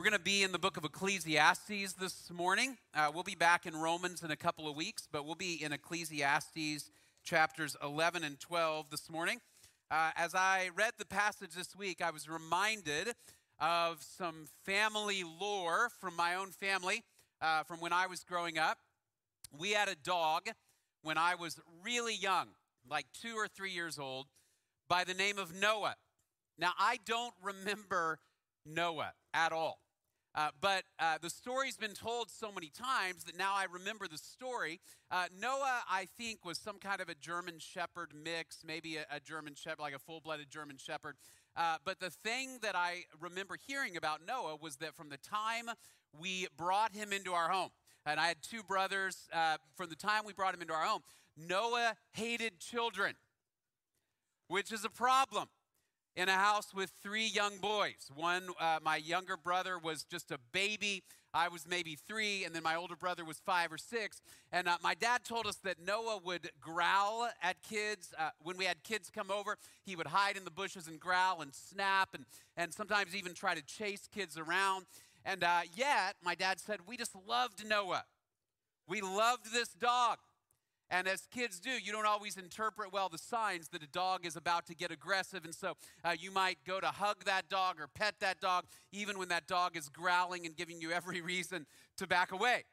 We're going to be in the book of Ecclesiastes this morning. Uh, we'll be back in Romans in a couple of weeks, but we'll be in Ecclesiastes chapters 11 and 12 this morning. Uh, as I read the passage this week, I was reminded of some family lore from my own family uh, from when I was growing up. We had a dog when I was really young, like two or three years old, by the name of Noah. Now, I don't remember Noah at all. Uh, but uh, the story's been told so many times that now I remember the story. Uh, Noah, I think, was some kind of a German shepherd mix, maybe a, a German shepherd, like a full blooded German shepherd. Uh, but the thing that I remember hearing about Noah was that from the time we brought him into our home, and I had two brothers, uh, from the time we brought him into our home, Noah hated children, which is a problem in a house with three young boys. One, uh, my younger brother was just a baby. I was maybe three, and then my older brother was five or six. And uh, my dad told us that Noah would growl at kids. Uh, when we had kids come over, he would hide in the bushes and growl and snap, and, and sometimes even try to chase kids around. And uh, yet, my dad said, we just loved Noah. We loved this dog. And as kids do, you don't always interpret well the signs that a dog is about to get aggressive. And so uh, you might go to hug that dog or pet that dog, even when that dog is growling and giving you every reason to back away.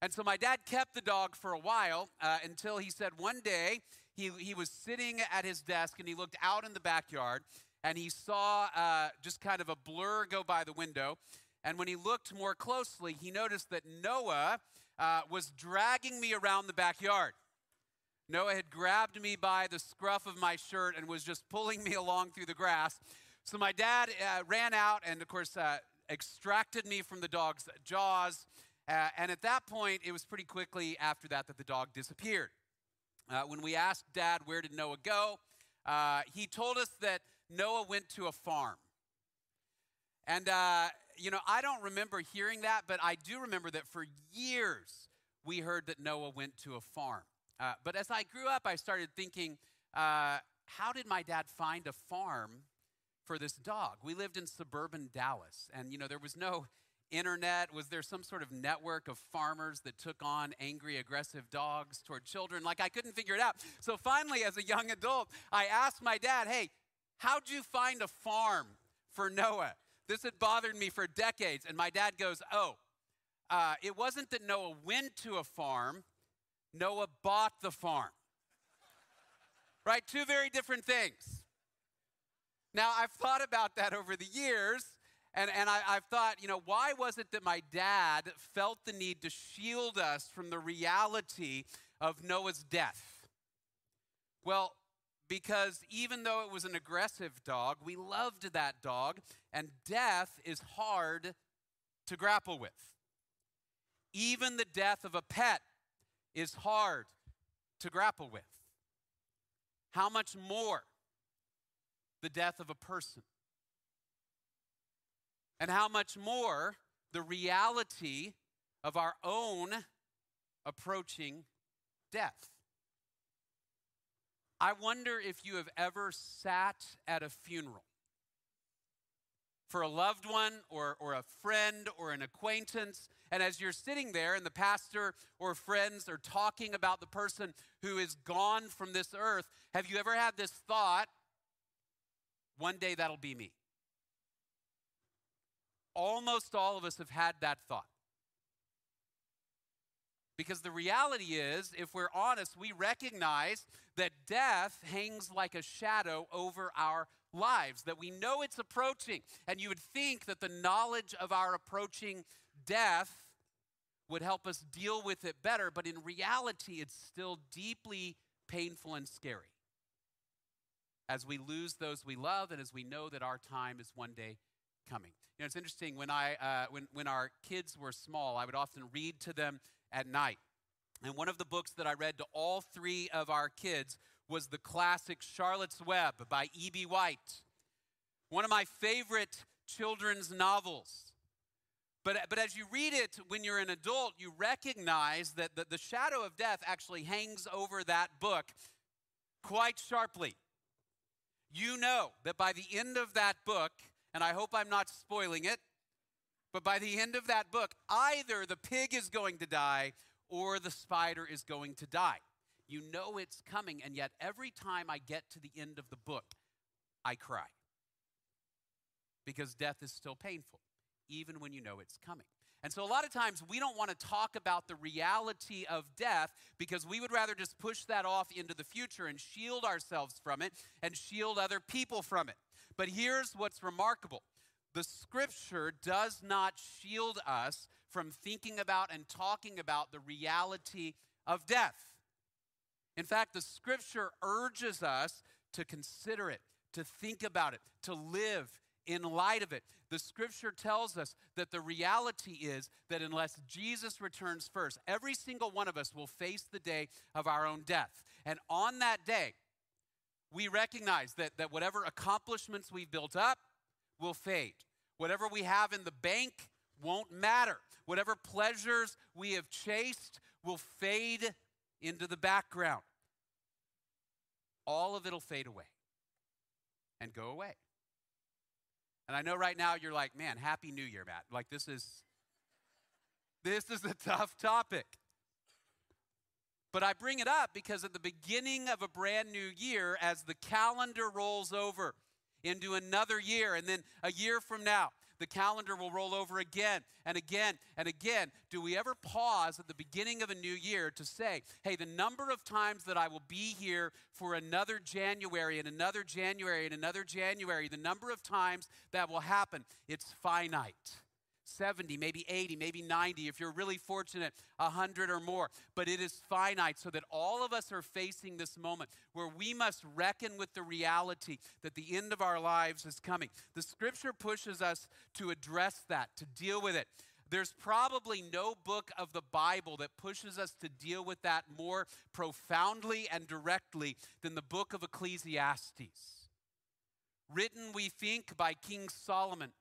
And so my dad kept the dog for a while uh, until he said one day he, he was sitting at his desk and he looked out in the backyard and he saw uh, just kind of a blur go by the window. And when he looked more closely, he noticed that Noah uh, was dragging me around the backyard. Noah had grabbed me by the scruff of my shirt and was just pulling me along through the grass. So my dad uh, ran out and, of course, uh, extracted me from the dog's jaws. Uh, and at that point, it was pretty quickly after that that the dog disappeared. Uh, when we asked dad, where did Noah go? Uh, he told us that Noah went to a farm. And, uh, you know, I don't remember hearing that, but I do remember that for years we heard that Noah went to a farm. Uh, but as I grew up, I started thinking, uh, how did my dad find a farm for this dog? We lived in suburban Dallas, and you know there was no internet. Was there some sort of network of farmers that took on angry, aggressive dogs toward children? Like I couldn't figure it out. So finally, as a young adult, I asked my dad, "Hey, how'd you find a farm for Noah?" This had bothered me for decades, and my dad goes, "Oh." Uh, it wasn't that Noah went to a farm, Noah bought the farm. right? Two very different things. Now, I've thought about that over the years, and, and I, I've thought, you know, why was it that my dad felt the need to shield us from the reality of Noah's death? Well, because even though it was an aggressive dog, we loved that dog, and death is hard to grapple with. Even the death of a pet is hard to grapple with. How much more the death of a person? And how much more the reality of our own approaching death? I wonder if you have ever sat at a funeral for a loved one or, or a friend or an acquaintance and as you're sitting there and the pastor or friends are talking about the person who is gone from this earth, have you ever had this thought, one day that'll be me? Almost all of us have had that thought. Because the reality is, if we're honest, we recognize that death hangs like a shadow over our lives, that we know it's approaching. And you would think that the knowledge of our approaching death would help us deal with it better, but in reality, it's still deeply painful and scary as we lose those we love and as we know that our time is one day coming. You know, it's interesting when I uh, when when our kids were small, I would often read to them at night. And one of the books that I read to all three of our kids was the classic Charlotte's Web by E.B. White. One of my favorite children's novels. But, but as you read it when you're an adult, you recognize that the, the shadow of death actually hangs over that book quite sharply. You know that by the end of that book, and I hope I'm not spoiling it, But by the end of that book, either the pig is going to die or the spider is going to die. You know it's coming, and yet every time I get to the end of the book, I cry. Because death is still painful, even when you know it's coming. And so, a lot of times, we don't want to talk about the reality of death because we would rather just push that off into the future and shield ourselves from it and shield other people from it. But here's what's remarkable the scripture does not shield us from thinking about and talking about the reality of death. In fact, the scripture urges us to consider it, to think about it, to live in light of it. The scripture tells us that the reality is that unless Jesus returns first, every single one of us will face the day of our own death. And on that day, we recognize that, that whatever accomplishments we've built up will fade. Whatever we have in the bank won't matter. Whatever pleasures we have chased will fade into the background. All of it'll fade away and go away. And I know right now you're like, man, happy new year, Matt. Like this is this is a tough topic. But I bring it up because at the beginning of a brand new year, as the calendar rolls over into another year, and then a year from now, the calendar will roll over again and again and again. Do we ever pause at the beginning of a new year to say, hey, the number of times that I will be here for another January and another January and another January, the number of times that will happen, it's finite. 70, maybe 80, maybe 90, if you're really fortunate, 100 or more. But it is finite, so that all of us are facing this moment where we must reckon with the reality that the end of our lives is coming. The scripture pushes us to address that, to deal with it. There's probably no book of the Bible that pushes us to deal with that more profoundly and directly than the book of Ecclesiastes. Written, we think, by King Solomon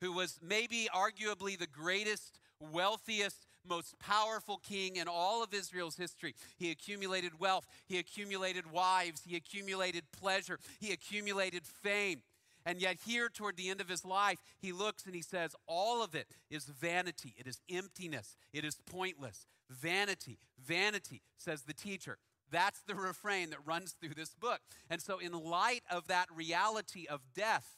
who was maybe arguably the greatest, wealthiest, most powerful king in all of Israel's history. He accumulated wealth, he accumulated wives, he accumulated pleasure, he accumulated fame. And yet, here toward the end of his life, he looks and he says, All of it is vanity. It is emptiness. It is pointless. Vanity, vanity, says the teacher. That's the refrain that runs through this book. And so, in light of that reality of death,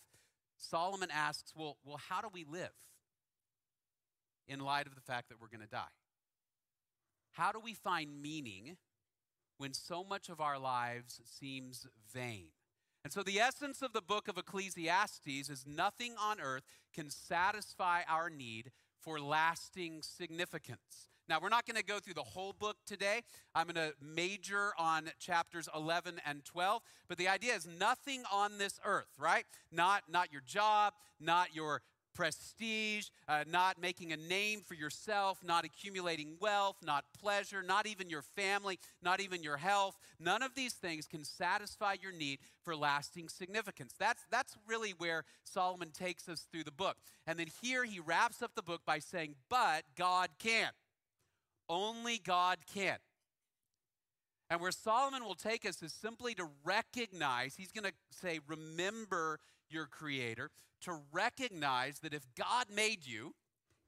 Solomon asks, well, well, how do we live in light of the fact that we're going to die? How do we find meaning when so much of our lives seems vain? And so, the essence of the book of Ecclesiastes is nothing on earth can satisfy our need for lasting significance. Now, we're not going to go through the whole book today. I'm going to major on chapters 11 and 12. But the idea is nothing on this earth, right? Not, not your job, not your prestige, uh, not making a name for yourself, not accumulating wealth, not pleasure, not even your family, not even your health. None of these things can satisfy your need for lasting significance. That's, that's really where Solomon takes us through the book. And then here he wraps up the book by saying, But God can. Only God can. And where Solomon will take us is simply to recognize, he's going to say, remember your Creator, to recognize that if God made you,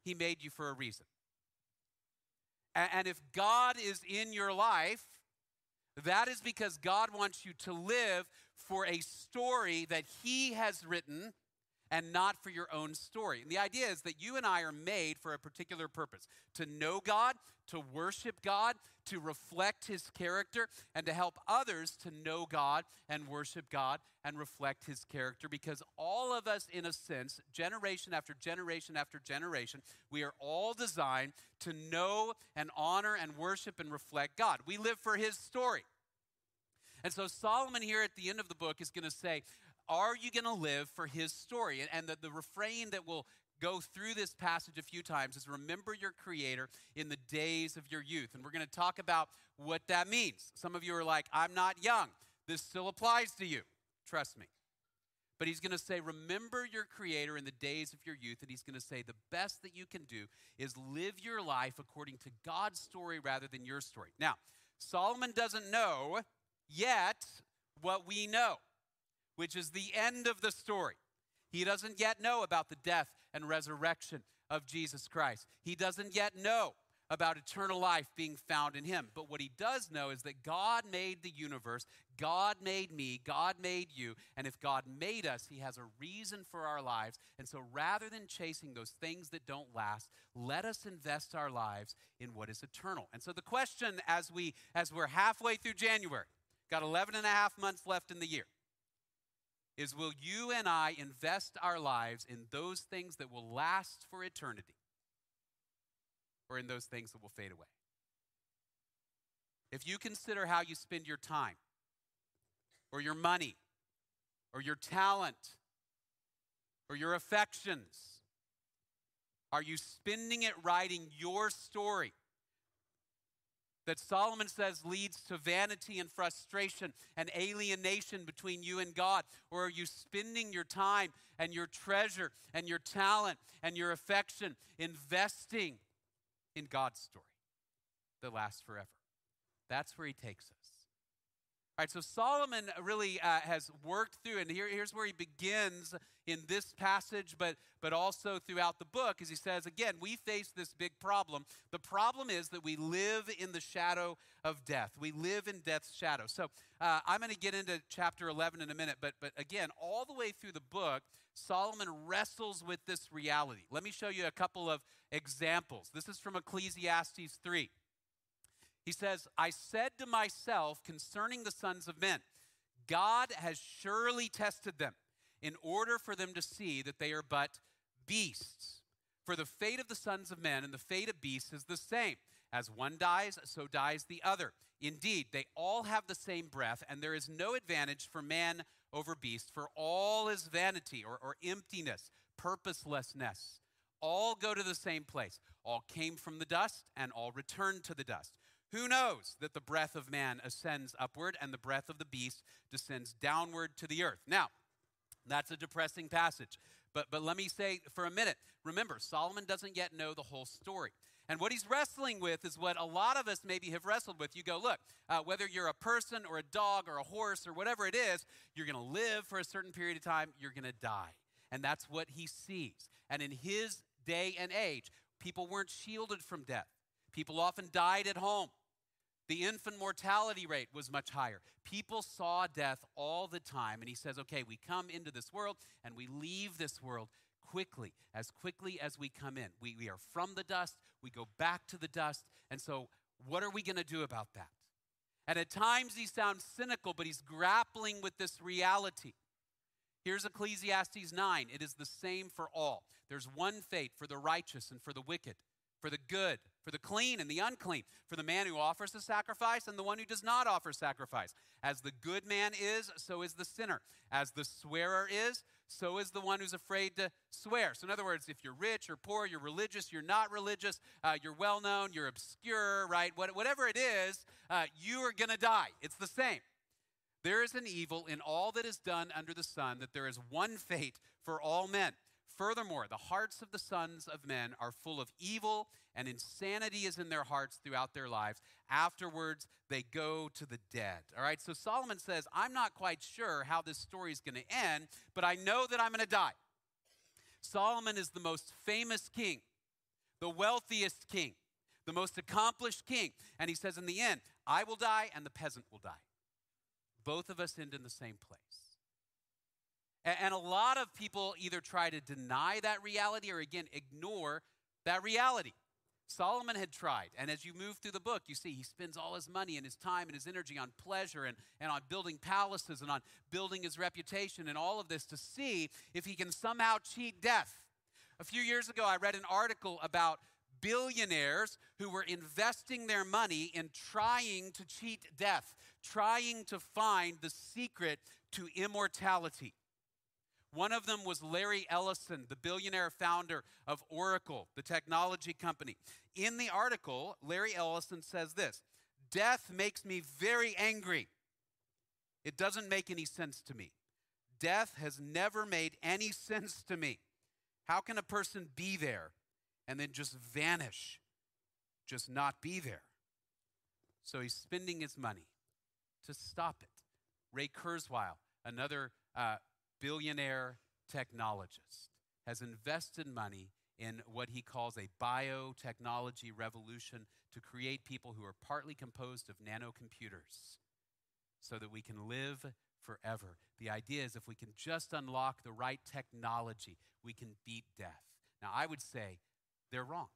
He made you for a reason. And if God is in your life, that is because God wants you to live for a story that He has written and not for your own story. And the idea is that you and I are made for a particular purpose to know God, to worship God, to reflect His character, and to help others to know God and worship God and reflect His character. Because all of us, in a sense, generation after generation after generation, we are all designed to know and honor and worship and reflect God. We live for His story. And so Solomon here at the end of the book is going to say, are you going to live for his story? And the, the refrain that will go through this passage a few times is remember your creator in the days of your youth. And we're going to talk about what that means. Some of you are like, I'm not young. This still applies to you. Trust me. But he's going to say, Remember your Creator in the days of your youth. And he's going to say, The best that you can do is live your life according to God's story rather than your story. Now, Solomon doesn't know yet what we know which is the end of the story. He doesn't yet know about the death and resurrection of Jesus Christ. He doesn't yet know about eternal life being found in him. But what he does know is that God made the universe, God made me, God made you, and if God made us, he has a reason for our lives. And so rather than chasing those things that don't last, let us invest our lives in what is eternal. And so the question as we as we're halfway through January, got 11 and a half months left in the year, is will you and I invest our lives in those things that will last for eternity? or in those things that will fade away. If you consider how you spend your time, or your money, or your talent, or your affections, are you spending it writing your story? That Solomon says leads to vanity and frustration and alienation between you and God? Or are you spending your time and your treasure and your talent and your affection investing in God's story that lasts forever. That's where he takes us. So Solomon really uh, has worked through, and here, here's where he begins in this passage, but, but also throughout the book, as he says, again, we face this big problem. The problem is that we live in the shadow of death. We live in death's shadow. So uh, I'm going to get into chapter 11 in a minute, but, but again, all the way through the book, Solomon wrestles with this reality. Let me show you a couple of examples. This is from Ecclesiastes 3. He says, I said to myself concerning the sons of men, God has surely tested them in order for them to see that they are but beasts. For the fate of the sons of men and the fate of beasts is the same. As one dies, so dies the other. Indeed, they all have the same breath, and there is no advantage for man over beast, for all is vanity or, or emptiness, purposelessness. All go to the same place. All came from the dust, and all return to the dust. Who knows that the breath of man ascends upward and the breath of the beast descends downward to the earth? Now, that's a depressing passage. But, but let me say for a minute remember, Solomon doesn't yet know the whole story. And what he's wrestling with is what a lot of us maybe have wrestled with. You go, look, uh, whether you're a person or a dog or a horse or whatever it is, you're going to live for a certain period of time, you're going to die. And that's what he sees. And in his day and age, people weren't shielded from death. People often died at home. The infant mortality rate was much higher. People saw death all the time. And he says, okay, we come into this world and we leave this world quickly, as quickly as we come in. We, we are from the dust, we go back to the dust. And so, what are we going to do about that? And at times he sounds cynical, but he's grappling with this reality. Here's Ecclesiastes 9 it is the same for all. There's one fate for the righteous and for the wicked for the good, for the clean and the unclean, for the man who offers the sacrifice and the one who does not offer sacrifice. As the good man is, so is the sinner. As the swearer is, so is the one who's afraid to swear. So, in other words, if you're rich or poor, you're religious, you're not religious, uh, you're well known, you're obscure, right? What, whatever it is, uh, you are going to die. It's the same. There is an evil in all that is done under the sun, that there is one fate for all men. Furthermore, the hearts of the sons of men are full of evil, and insanity is in their hearts throughout their lives. Afterwards, they go to the dead. All right, so Solomon says, I'm not quite sure how this story is going to end, but I know that I'm going to die. Solomon is the most famous king, the wealthiest king, the most accomplished king. And he says, in the end, I will die and the peasant will die. Both of us end in the same place. And a lot of people either try to deny that reality or, again, ignore that reality. Solomon had tried. And as you move through the book, you see he spends all his money and his time and his energy on pleasure and, and on building palaces and on building his reputation and all of this to see if he can somehow cheat death. A few years ago, I read an article about billionaires who were investing their money in trying to cheat death, trying to find the secret to immortality. One of them was Larry Ellison, the billionaire founder of Oracle, the technology company. In the article, Larry Ellison says this Death makes me very angry. It doesn't make any sense to me. Death has never made any sense to me. How can a person be there and then just vanish, just not be there? So he's spending his money to stop it. Ray Kurzweil, another uh, billionaire technologist has invested money in what he calls a biotechnology revolution to create people who are partly composed of nanocomputers so that we can live forever. The idea is if we can just unlock the right technology, we can beat death. Now, I would say they're wrong.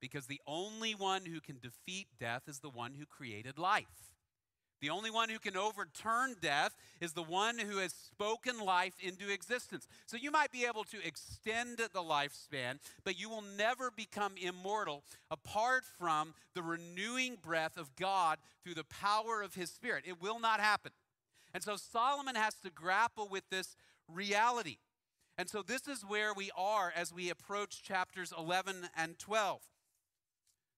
Because the only one who can defeat death is the one who created life. The only one who can overturn death is the one who has spoken life into existence. So you might be able to extend the lifespan, but you will never become immortal apart from the renewing breath of God through the power of his Spirit. It will not happen. And so Solomon has to grapple with this reality. And so this is where we are as we approach chapters 11 and 12.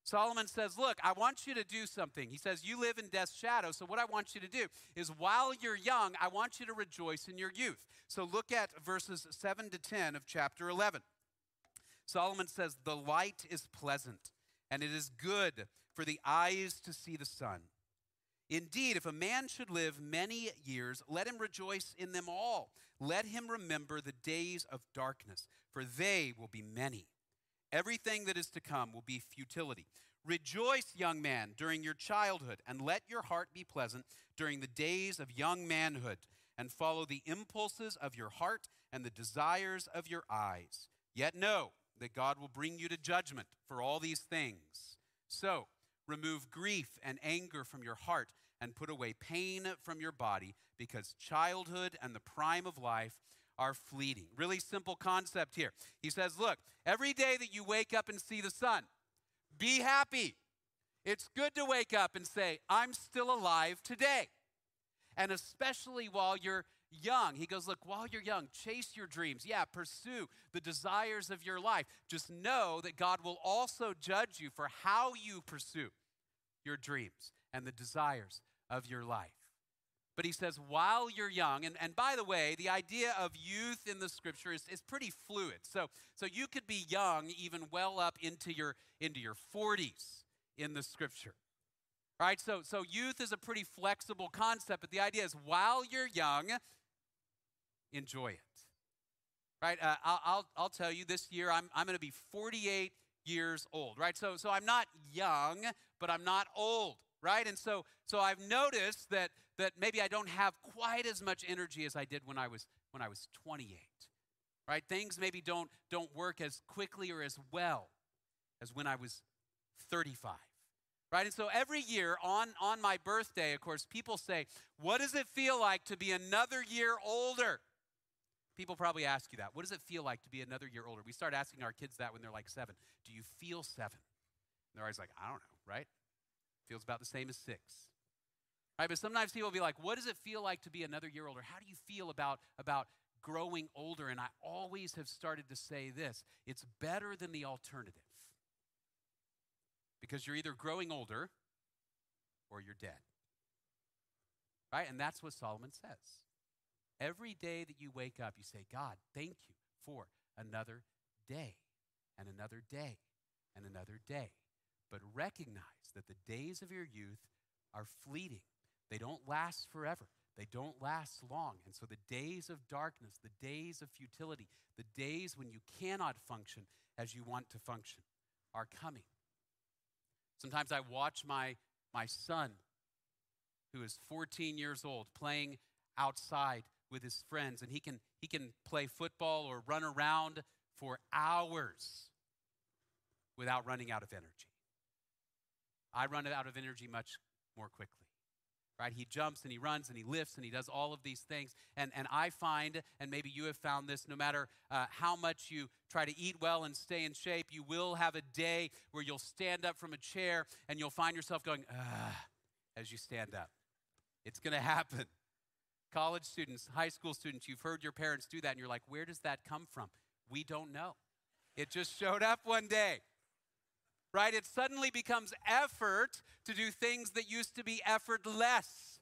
Solomon says, Look, I want you to do something. He says, You live in death's shadow. So, what I want you to do is while you're young, I want you to rejoice in your youth. So, look at verses 7 to 10 of chapter 11. Solomon says, The light is pleasant, and it is good for the eyes to see the sun. Indeed, if a man should live many years, let him rejoice in them all. Let him remember the days of darkness, for they will be many. Everything that is to come will be futility. Rejoice, young man, during your childhood, and let your heart be pleasant during the days of young manhood, and follow the impulses of your heart and the desires of your eyes. Yet know that God will bring you to judgment for all these things. So, remove grief and anger from your heart, and put away pain from your body, because childhood and the prime of life are fleeting. Really simple concept here. He says, Look, every day that you wake up and see the sun, be happy. It's good to wake up and say, I'm still alive today. And especially while you're young. He goes, Look, while you're young, chase your dreams. Yeah, pursue the desires of your life. Just know that God will also judge you for how you pursue your dreams and the desires of your life. But he says, while you're young, and, and by the way, the idea of youth in the scripture is, is pretty fluid. So, so you could be young even well up into your, into your 40s in the scripture. Right? So, so youth is a pretty flexible concept, but the idea is while you're young, enjoy it. Right? Uh, I'll, I'll, I'll tell you this year, I'm, I'm going to be 48 years old. Right? So, so I'm not young, but I'm not old right? And so, so I've noticed that, that maybe I don't have quite as much energy as I did when I was, when I was 28, right? Things maybe don't, don't work as quickly or as well as when I was 35, right? And so every year on, on my birthday, of course, people say, What does it feel like to be another year older? People probably ask you that. What does it feel like to be another year older? We start asking our kids that when they're like seven. Do you feel seven? And they're always like, I don't know, right? Feels about the same as six. Right, but sometimes people will be like, what does it feel like to be another year older? How do you feel about, about growing older? And I always have started to say this it's better than the alternative. Because you're either growing older or you're dead. Right? And that's what Solomon says. Every day that you wake up, you say, God, thank you for another day and another day and another day but recognize that the days of your youth are fleeting. They don't last forever. They don't last long. And so the days of darkness, the days of futility, the days when you cannot function as you want to function are coming. Sometimes I watch my, my son, who is 14 years old, playing outside with his friends, and he can, he can play football or run around for hours without running out of energy. I run out of energy much more quickly. Right? He jumps and he runs and he lifts and he does all of these things. And, and I find, and maybe you have found this, no matter uh, how much you try to eat well and stay in shape, you will have a day where you'll stand up from a chair and you'll find yourself going, as you stand up. It's going to happen. College students, high school students, you've heard your parents do that and you're like, where does that come from? We don't know. It just showed up one day right? It suddenly becomes effort to do things that used to be effortless.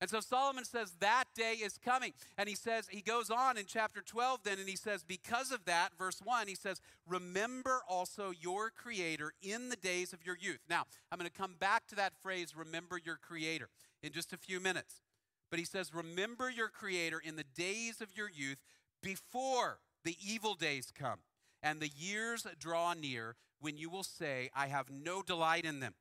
And so Solomon says that day is coming. And he says, he goes on in chapter 12 then, and he says, because of that, verse 1, he says, remember also your creator in the days of your youth. Now, I'm going to come back to that phrase, remember your creator, in just a few minutes. But he says, Remember your Creator in the days of your youth before the evil days come and the years draw near when you will say, I have no delight in them.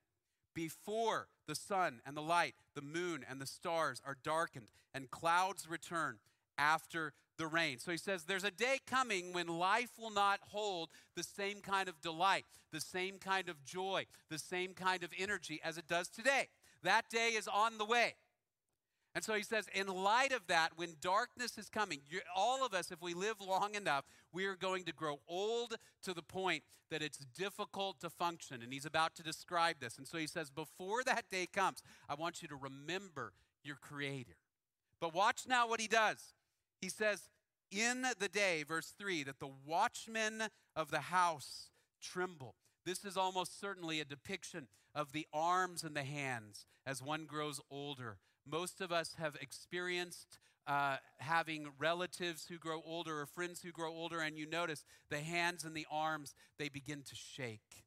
Before the sun and the light, the moon and the stars are darkened, and clouds return after the rain. So he says, There's a day coming when life will not hold the same kind of delight, the same kind of joy, the same kind of energy as it does today. That day is on the way. And so he says, in light of that, when darkness is coming, all of us, if we live long enough, we are going to grow old to the point that it's difficult to function. And he's about to describe this. And so he says, before that day comes, I want you to remember your Creator. But watch now what he does. He says, in the day, verse 3, that the watchmen of the house tremble. This is almost certainly a depiction of the arms and the hands as one grows older most of us have experienced uh, having relatives who grow older or friends who grow older, and you notice the hands and the arms, they begin to shake.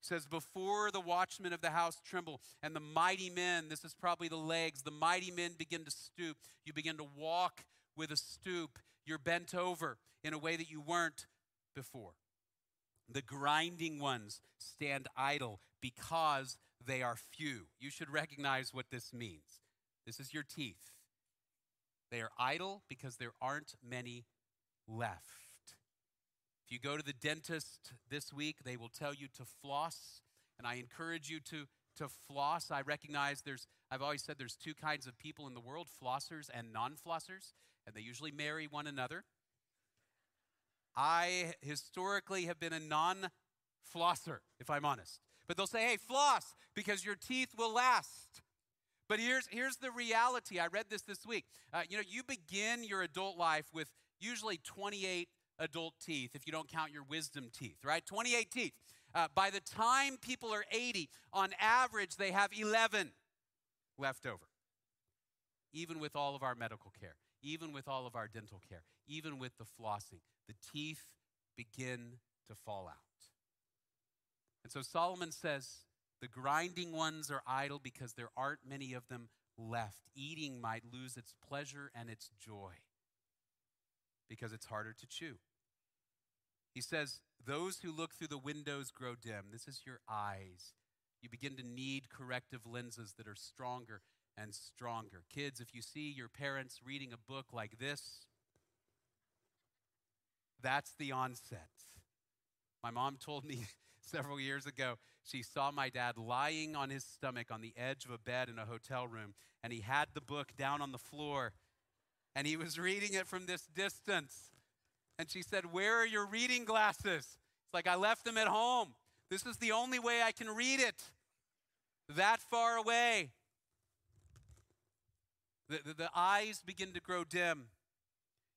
Says, Before the watchmen of the house tremble, and the mighty men, this is probably the legs, the mighty men begin to stoop. You begin to walk with a stoop. You're bent over in a way that you weren't before. The grinding ones stand idle because they are few. You should recognize what this means. This is your teeth. They are idle because there aren't many left. If you go to the dentist this week, they will tell you to floss, and I encourage you to, to floss. I recognize there's, I've always said there's two kinds of people in the world flossers and non flossers, and they usually marry one another. I historically have been a non flosser, if I'm honest. But they'll say, hey, floss because your teeth will last. But here's, here's the reality. I read this this week. Uh, you know, you begin your adult life with usually 28 adult teeth, if you don't count your wisdom teeth, right? 28 teeth. Uh, by the time people are 80, on average, they have 11 left over. Even with all of our medical care, even with all of our dental care, even with the flossing, the teeth begin to fall out. And so Solomon says, the grinding ones are idle because there aren't many of them left. Eating might lose its pleasure and its joy because it's harder to chew. He says, Those who look through the windows grow dim. This is your eyes. You begin to need corrective lenses that are stronger and stronger. Kids, if you see your parents reading a book like this, that's the onset. My mom told me several years ago, she saw my dad lying on his stomach on the edge of a bed in a hotel room, and he had the book down on the floor, and he was reading it from this distance. And she said, Where are your reading glasses? It's like, I left them at home. This is the only way I can read it. That far away. The, the, the eyes begin to grow dim.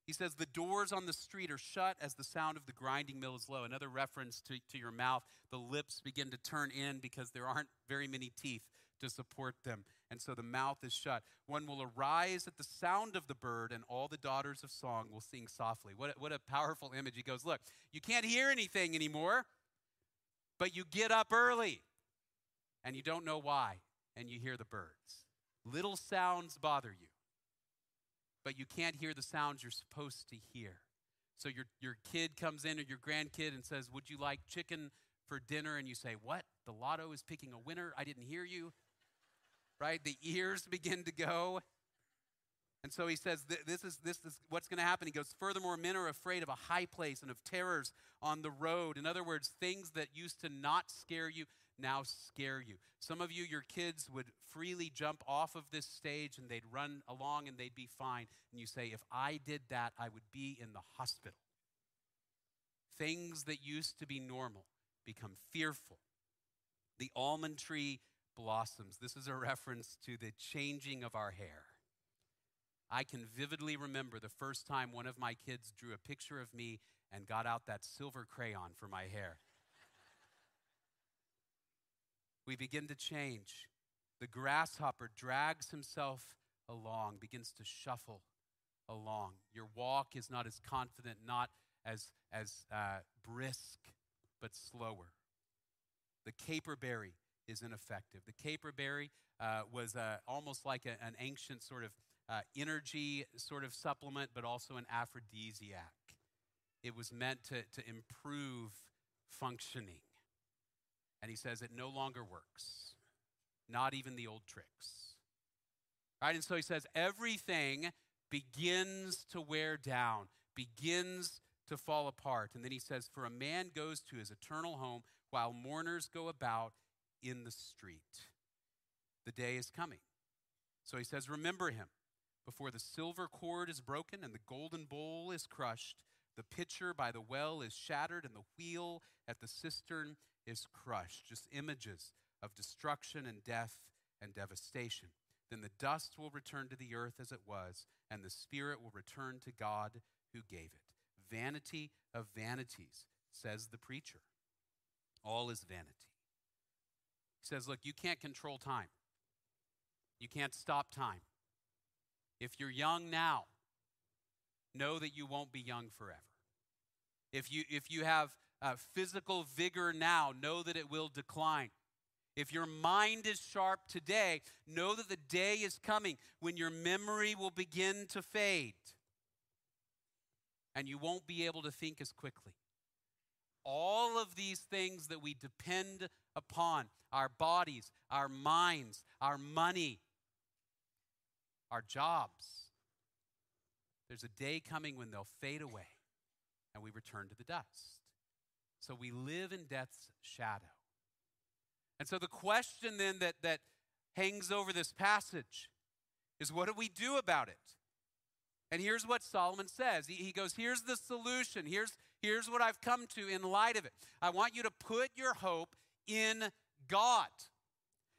He says, The doors on the street are shut as the sound of the grinding mill is low. Another reference to, to your mouth. The lips begin to turn in because there aren't very many teeth to support them. And so the mouth is shut. One will arise at the sound of the bird, and all the daughters of song will sing softly. What a, what a powerful image. He goes, Look, you can't hear anything anymore, but you get up early, and you don't know why, and you hear the birds. Little sounds bother you but you can't hear the sounds you're supposed to hear. So your, your kid comes in or your grandkid and says, Would you like chicken for dinner? And you say, What? The lotto is picking a winner? I didn't hear you. Right? The ears begin to go. And so he says, this is, this is what's going to happen. He goes, Furthermore, men are afraid of a high place and of terrors on the road. In other words, things that used to not scare you now scare you. Some of you, your kids would freely jump off of this stage and they'd run along and they'd be fine. And you say, If I did that, I would be in the hospital. Things that used to be normal become fearful. The almond tree blossoms. This is a reference to the changing of our hair. I can vividly remember the first time one of my kids drew a picture of me and got out that silver crayon for my hair. We begin to change. The grasshopper drags himself along, begins to shuffle along. Your walk is not as confident, not as, as uh, brisk, but slower. The caperberry is ineffective. The caper berry uh, was uh, almost like a, an ancient sort of uh, energy sort of supplement, but also an aphrodisiac. It was meant to, to improve functioning. And he says it no longer works, not even the old tricks. Right? And so he says everything begins to wear down, begins to fall apart. And then he says, For a man goes to his eternal home while mourners go about in the street. The day is coming. So he says, Remember him before the silver cord is broken and the golden bowl is crushed. The pitcher by the well is shattered and the wheel at the cistern is crushed. Just images of destruction and death and devastation. Then the dust will return to the earth as it was, and the spirit will return to God who gave it. Vanity of vanities, says the preacher. All is vanity. He says, Look, you can't control time, you can't stop time. If you're young now, know that you won't be young forever. If you, if you have uh, physical vigor now, know that it will decline. If your mind is sharp today, know that the day is coming when your memory will begin to fade and you won't be able to think as quickly. All of these things that we depend upon our bodies, our minds, our money, our jobs there's a day coming when they'll fade away and we return to the dust. So we live in death's shadow. And so the question then that, that hangs over this passage is what do we do about it? And here's what Solomon says. He, he goes, Here's the solution. Here's, here's what I've come to in light of it. I want you to put your hope in God.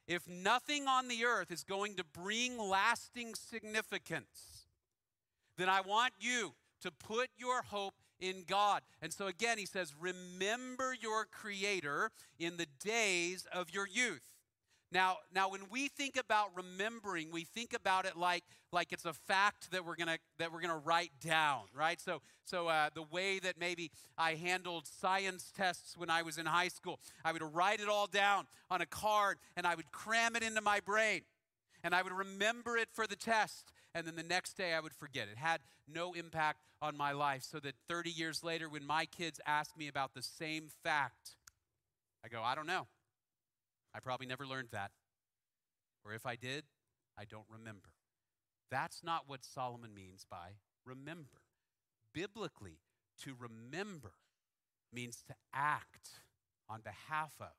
If nothing on the earth is going to bring lasting significance, then I want you to put your hope in God. And so again, he says, Remember your Creator in the days of your youth. Now, now when we think about remembering, we think about it like, like it's a fact that we're gonna that we're gonna write down, right? So, so uh, the way that maybe I handled science tests when I was in high school, I would write it all down on a card and I would cram it into my brain, and I would remember it for the test, and then the next day I would forget. It had no impact on my life. So that 30 years later, when my kids ask me about the same fact, I go, I don't know. I probably never learned that. Or if I did, I don't remember. That's not what Solomon means by remember. Biblically, to remember means to act on behalf of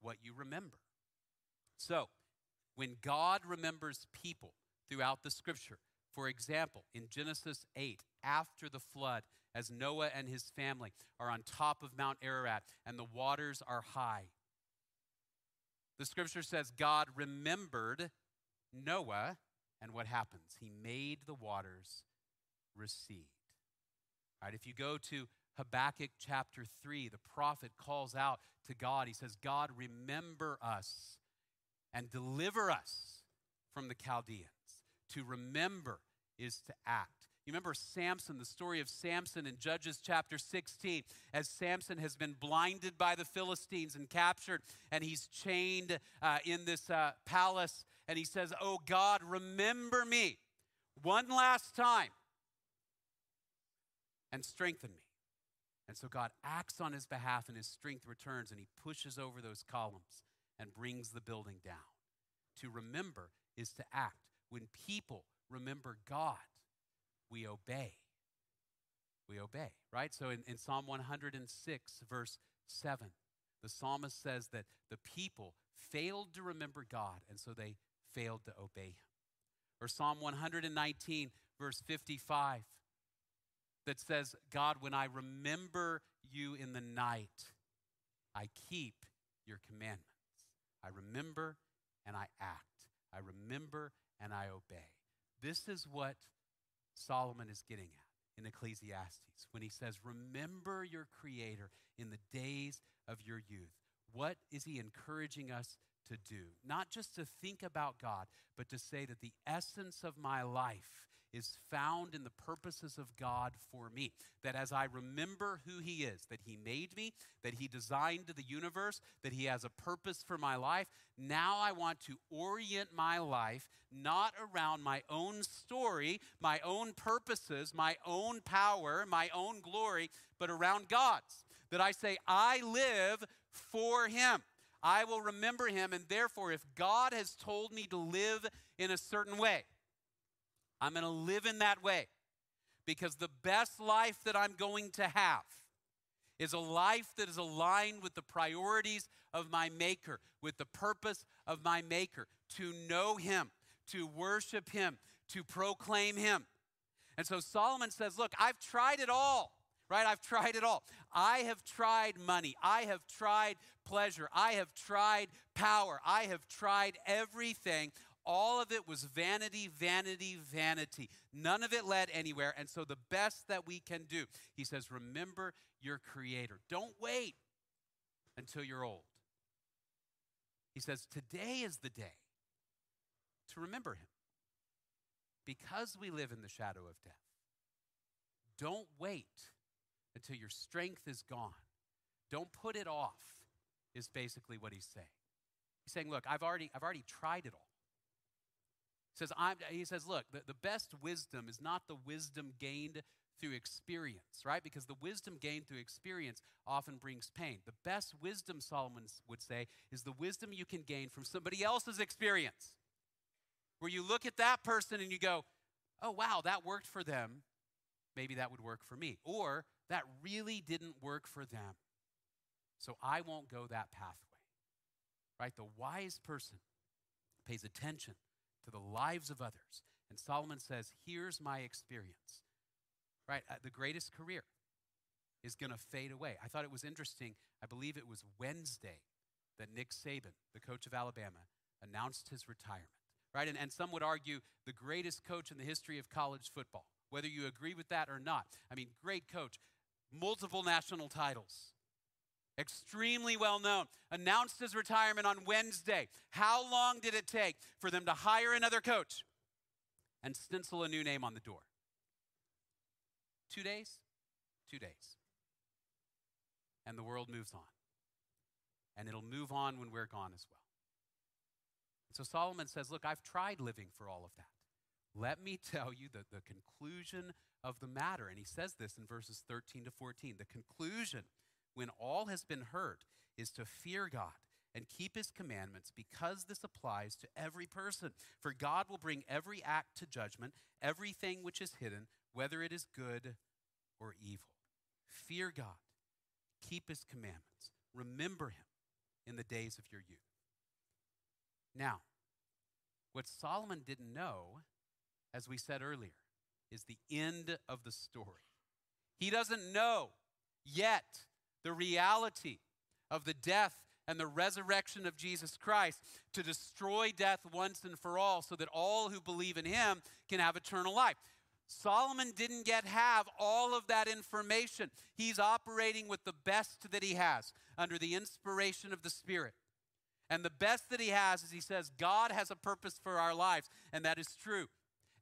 what you remember. So, when God remembers people throughout the scripture, for example, in Genesis 8, after the flood, as Noah and his family are on top of Mount Ararat and the waters are high, the scripture says God remembered Noah, and what happens? He made the waters recede. All right, if you go to Habakkuk chapter 3, the prophet calls out to God. He says, God, remember us and deliver us from the Chaldeans. To remember is to act. You remember Samson, the story of Samson in Judges chapter 16, as Samson has been blinded by the Philistines and captured, and he's chained uh, in this uh, palace, and he says, Oh God, remember me one last time and strengthen me. And so God acts on his behalf, and his strength returns, and he pushes over those columns and brings the building down. To remember is to act. When people remember God, we obey. We obey, right? So in, in Psalm 106, verse 7, the psalmist says that the people failed to remember God, and so they failed to obey him. Or Psalm 119, verse 55, that says, God, when I remember you in the night, I keep your commandments. I remember and I act. I remember and I obey. This is what Solomon is getting at in Ecclesiastes when he says, Remember your Creator in the days of your youth. What is he encouraging us to do? Not just to think about God, but to say that the essence of my life is found in the purposes of God for me. That as I remember who He is, that He made me, that He designed the universe, that He has a purpose for my life, now I want to orient my life not around my own story, my own purposes, my own power, my own glory, but around God's. That I say, I live for Him. I will remember him, and therefore, if God has told me to live in a certain way, I'm going to live in that way because the best life that I'm going to have is a life that is aligned with the priorities of my Maker, with the purpose of my Maker, to know Him, to worship Him, to proclaim Him. And so Solomon says, Look, I've tried it all, right? I've tried it all. I have tried money. I have tried pleasure. I have tried power. I have tried everything. All of it was vanity, vanity, vanity. None of it led anywhere. And so, the best that we can do, he says, remember your Creator. Don't wait until you're old. He says, today is the day to remember Him. Because we live in the shadow of death, don't wait until your strength is gone. Don't put it off, is basically what he's saying. He's saying, look, I've already, I've already tried it all says, I'm, he says, look, the, the best wisdom is not the wisdom gained through experience, right? Because the wisdom gained through experience often brings pain. The best wisdom, Solomon would say, is the wisdom you can gain from somebody else's experience. Where you look at that person and you go, oh, wow, that worked for them. Maybe that would work for me. Or that really didn't work for them. So I won't go that pathway. Right? The wise person pays attention to the lives of others. And Solomon says, Here's my experience. Right? Uh, the greatest career is going to fade away. I thought it was interesting. I believe it was Wednesday that Nick Saban, the coach of Alabama, announced his retirement. Right? And, and some would argue the greatest coach in the history of college football, whether you agree with that or not. I mean, great coach, multiple national titles extremely well known, announced his retirement on Wednesday. How long did it take for them to hire another coach and stencil a new name on the door? Two days? Two days. And the world moves on. And it'll move on when we're gone as well. so Solomon says, Look, I've tried living for all of that. Let me tell you the, the conclusion of the matter. And he says this in verses 13 to 14. The conclusion when all has been heard, is to fear God and keep his commandments because this applies to every person. For God will bring every act to judgment, everything which is hidden, whether it is good or evil. Fear God, keep his commandments, remember him in the days of your youth. Now, what Solomon didn't know, as we said earlier, is the end of the story. He doesn't know yet the reality of the death and the resurrection of Jesus Christ to destroy death once and for all so that all who believe in him can have eternal life. Solomon didn't yet have all of that information. He's operating with the best that he has under the inspiration of the Spirit. And the best that he has is he says, God has a purpose for our lives, and that is true.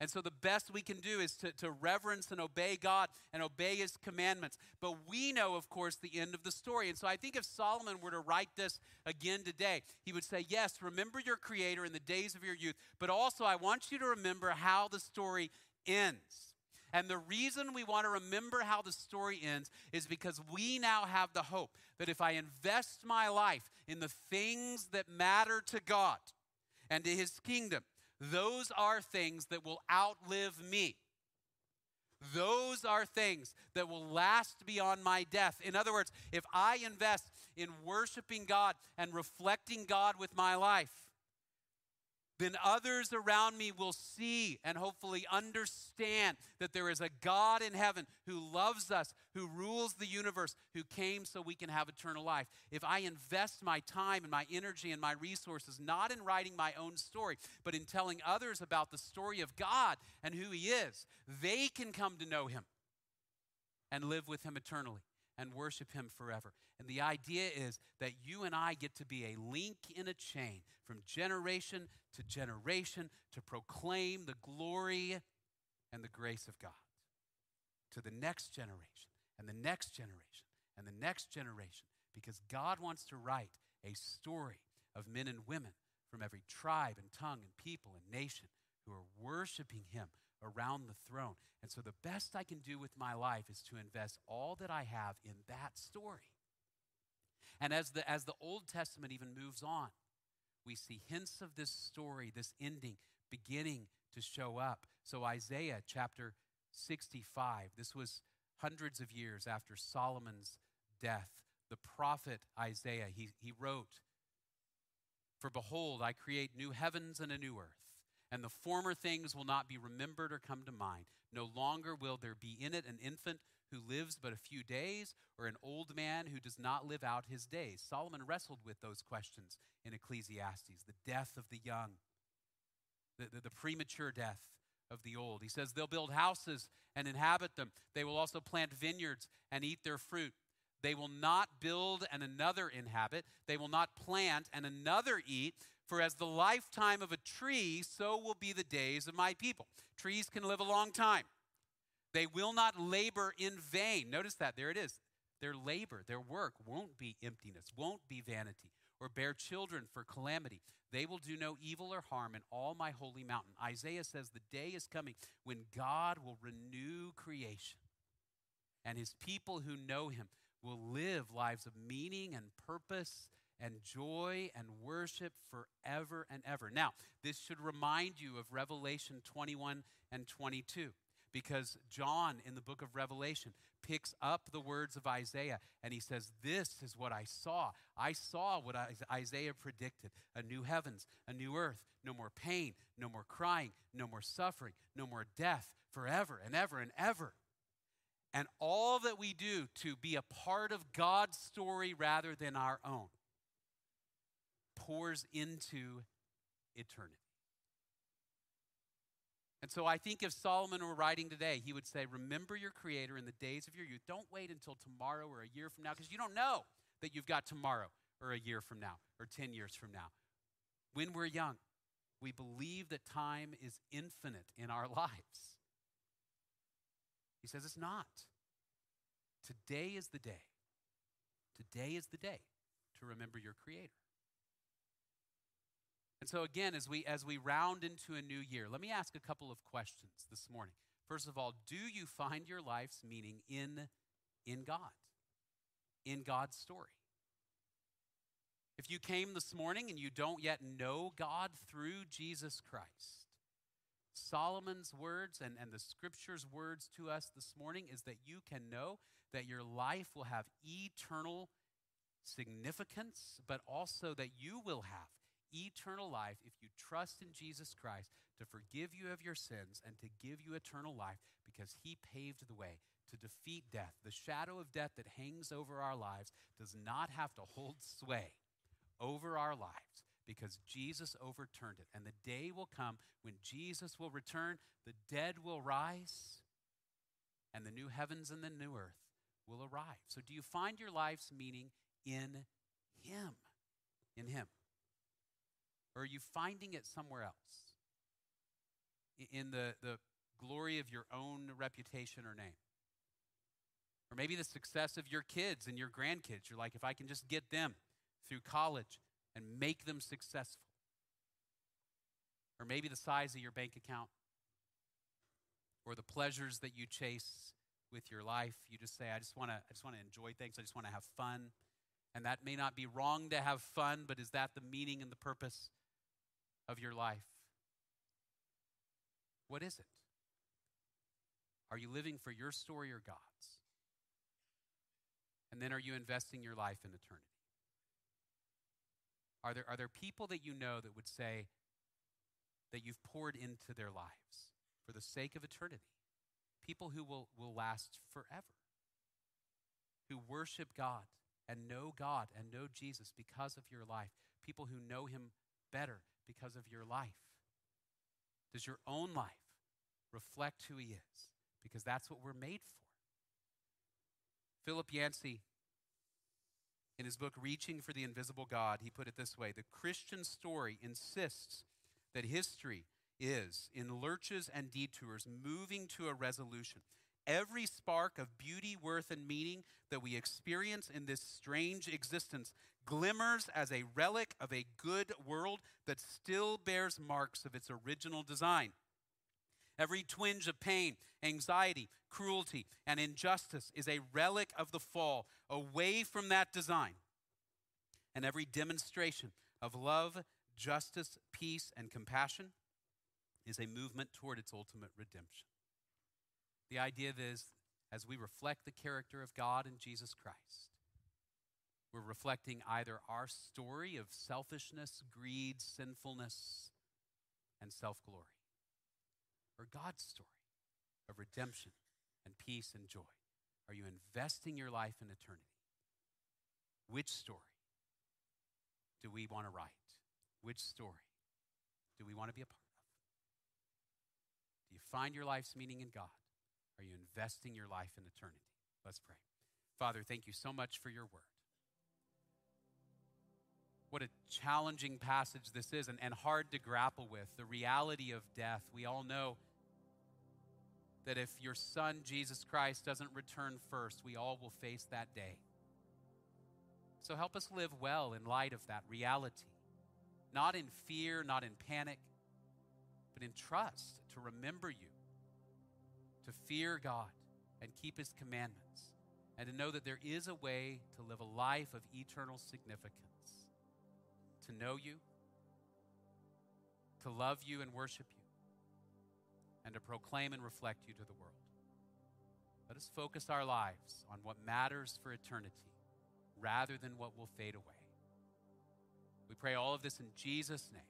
And so the best we can do is to, to reverence and obey God and obey his commandments. But we know, of course, the end of the story. And so I think if Solomon were to write this again today, he would say, Yes, remember your Creator in the days of your youth, but also I want you to remember how the story ends. And the reason we want to remember how the story ends is because we now have the hope that if I invest my life in the things that matter to God and to his kingdom, those are things that will outlive me. Those are things that will last beyond my death. In other words, if I invest in worshiping God and reflecting God with my life, then others around me will see and hopefully understand that there is a God in heaven who loves us, who rules the universe, who came so we can have eternal life. If I invest my time and my energy and my resources not in writing my own story, but in telling others about the story of God and who He is, they can come to know Him and live with Him eternally. And worship him forever. And the idea is that you and I get to be a link in a chain from generation to generation to proclaim the glory and the grace of God to the next generation and the next generation and the next generation because God wants to write a story of men and women from every tribe and tongue and people and nation who are worshiping Him around the throne. And so the best I can do with my life is to invest all that I have in that story. And as the, as the Old Testament even moves on, we see hints of this story, this ending, beginning to show up. So, Isaiah chapter 65, this was hundreds of years after Solomon's death. The prophet Isaiah, he, he wrote, For behold, I create new heavens and a new earth and the former things will not be remembered or come to mind. No longer will there be in it an infant who lives but a few days, or an old man who does not live out his days. Solomon wrestled with those questions in Ecclesiastes the death of the young, the, the, the premature death of the old. He says they'll build houses and inhabit them, they will also plant vineyards and eat their fruit. They will not build and another inhabit. They will not plant and another eat. For as the lifetime of a tree, so will be the days of my people. Trees can live a long time. They will not labor in vain. Notice that. There it is. Their labor, their work won't be emptiness, won't be vanity, or bear children for calamity. They will do no evil or harm in all my holy mountain. Isaiah says the day is coming when God will renew creation, and his people who know him will live lives of meaning and purpose and joy and worship forever and ever. Now, this should remind you of Revelation 21 and 22 because John in the book of Revelation picks up the words of Isaiah and he says, This is what I saw. I saw what Isaiah predicted a new heavens, a new earth, no more pain, no more crying, no more suffering, no more death, forever and ever and ever. And all that we do to be a part of God's story rather than our own pours into eternity. And so I think if Solomon were writing today, he would say, Remember your Creator in the days of your youth. Don't wait until tomorrow or a year from now, because you don't know that you've got tomorrow or a year from now or 10 years from now. When we're young, we believe that time is infinite in our lives. He says it's not. Today is the day. Today is the day to remember your Creator. And so again, as we as we round into a new year, let me ask a couple of questions this morning. First of all, do you find your life's meaning in in God? In God's story? If you came this morning and you don't yet know God through Jesus Christ, Solomon's words and, and the scripture's words to us this morning is that you can know that your life will have eternal significance, but also that you will have eternal life if you trust in Jesus Christ to forgive you of your sins and to give you eternal life because he paved the way to defeat death. The shadow of death that hangs over our lives does not have to hold sway over our lives because Jesus overturned it. And the day will come when Jesus will return, the dead will rise, and the new heavens and the new earth will arrive. So, do you find your life's meaning in Him? In Him. Or are you finding it somewhere else? In the, the glory of your own reputation or name? Or maybe the success of your kids and your grandkids. You're like, if I can just get them through college and make them successful. Or maybe the size of your bank account. Or the pleasures that you chase with your life. You just say, I just want to I just want to enjoy things. I just want to have fun. And that may not be wrong to have fun, but is that the meaning and the purpose of your life? What is it? Are you living for your story or God's? And then are you investing your life in eternity? Are there, are there people that you know that would say that you've poured into their lives for the sake of eternity? People who will, will last forever, who worship God and know God and know Jesus because of your life, people who know Him better because of your life? Does your own life reflect who He is? Because that's what we're made for. Philip Yancey, in his book Reaching for the Invisible God, he put it this way The Christian story insists that history is, in lurches and detours, moving to a resolution. Every spark of beauty, worth, and meaning that we experience in this strange existence glimmers as a relic of a good world that still bears marks of its original design. Every twinge of pain, anxiety, cruelty, and injustice is a relic of the fall away from that design. And every demonstration of love, justice, peace, and compassion is a movement toward its ultimate redemption. The idea is as we reflect the character of God and Jesus Christ, we're reflecting either our story of selfishness, greed, sinfulness, and self glory, or God's story of redemption and peace and joy. Are you investing your life in eternity? Which story do we want to write? Which story do we want to be a part of? Do you find your life's meaning in God? Are you investing your life in eternity? Let's pray. Father, thank you so much for your word. What a challenging passage this is and, and hard to grapple with. The reality of death. We all know that if your son, Jesus Christ, doesn't return first, we all will face that day. So help us live well in light of that reality. Not in fear, not in panic, but in trust to remember you to fear God and keep His commandments, and to know that there is a way to live a life of eternal significance, to know you, to love you and worship you, and to proclaim and reflect you to the world. Let us focus our lives on what matters for eternity rather than what will fade away. We pray all of this in Jesus' name.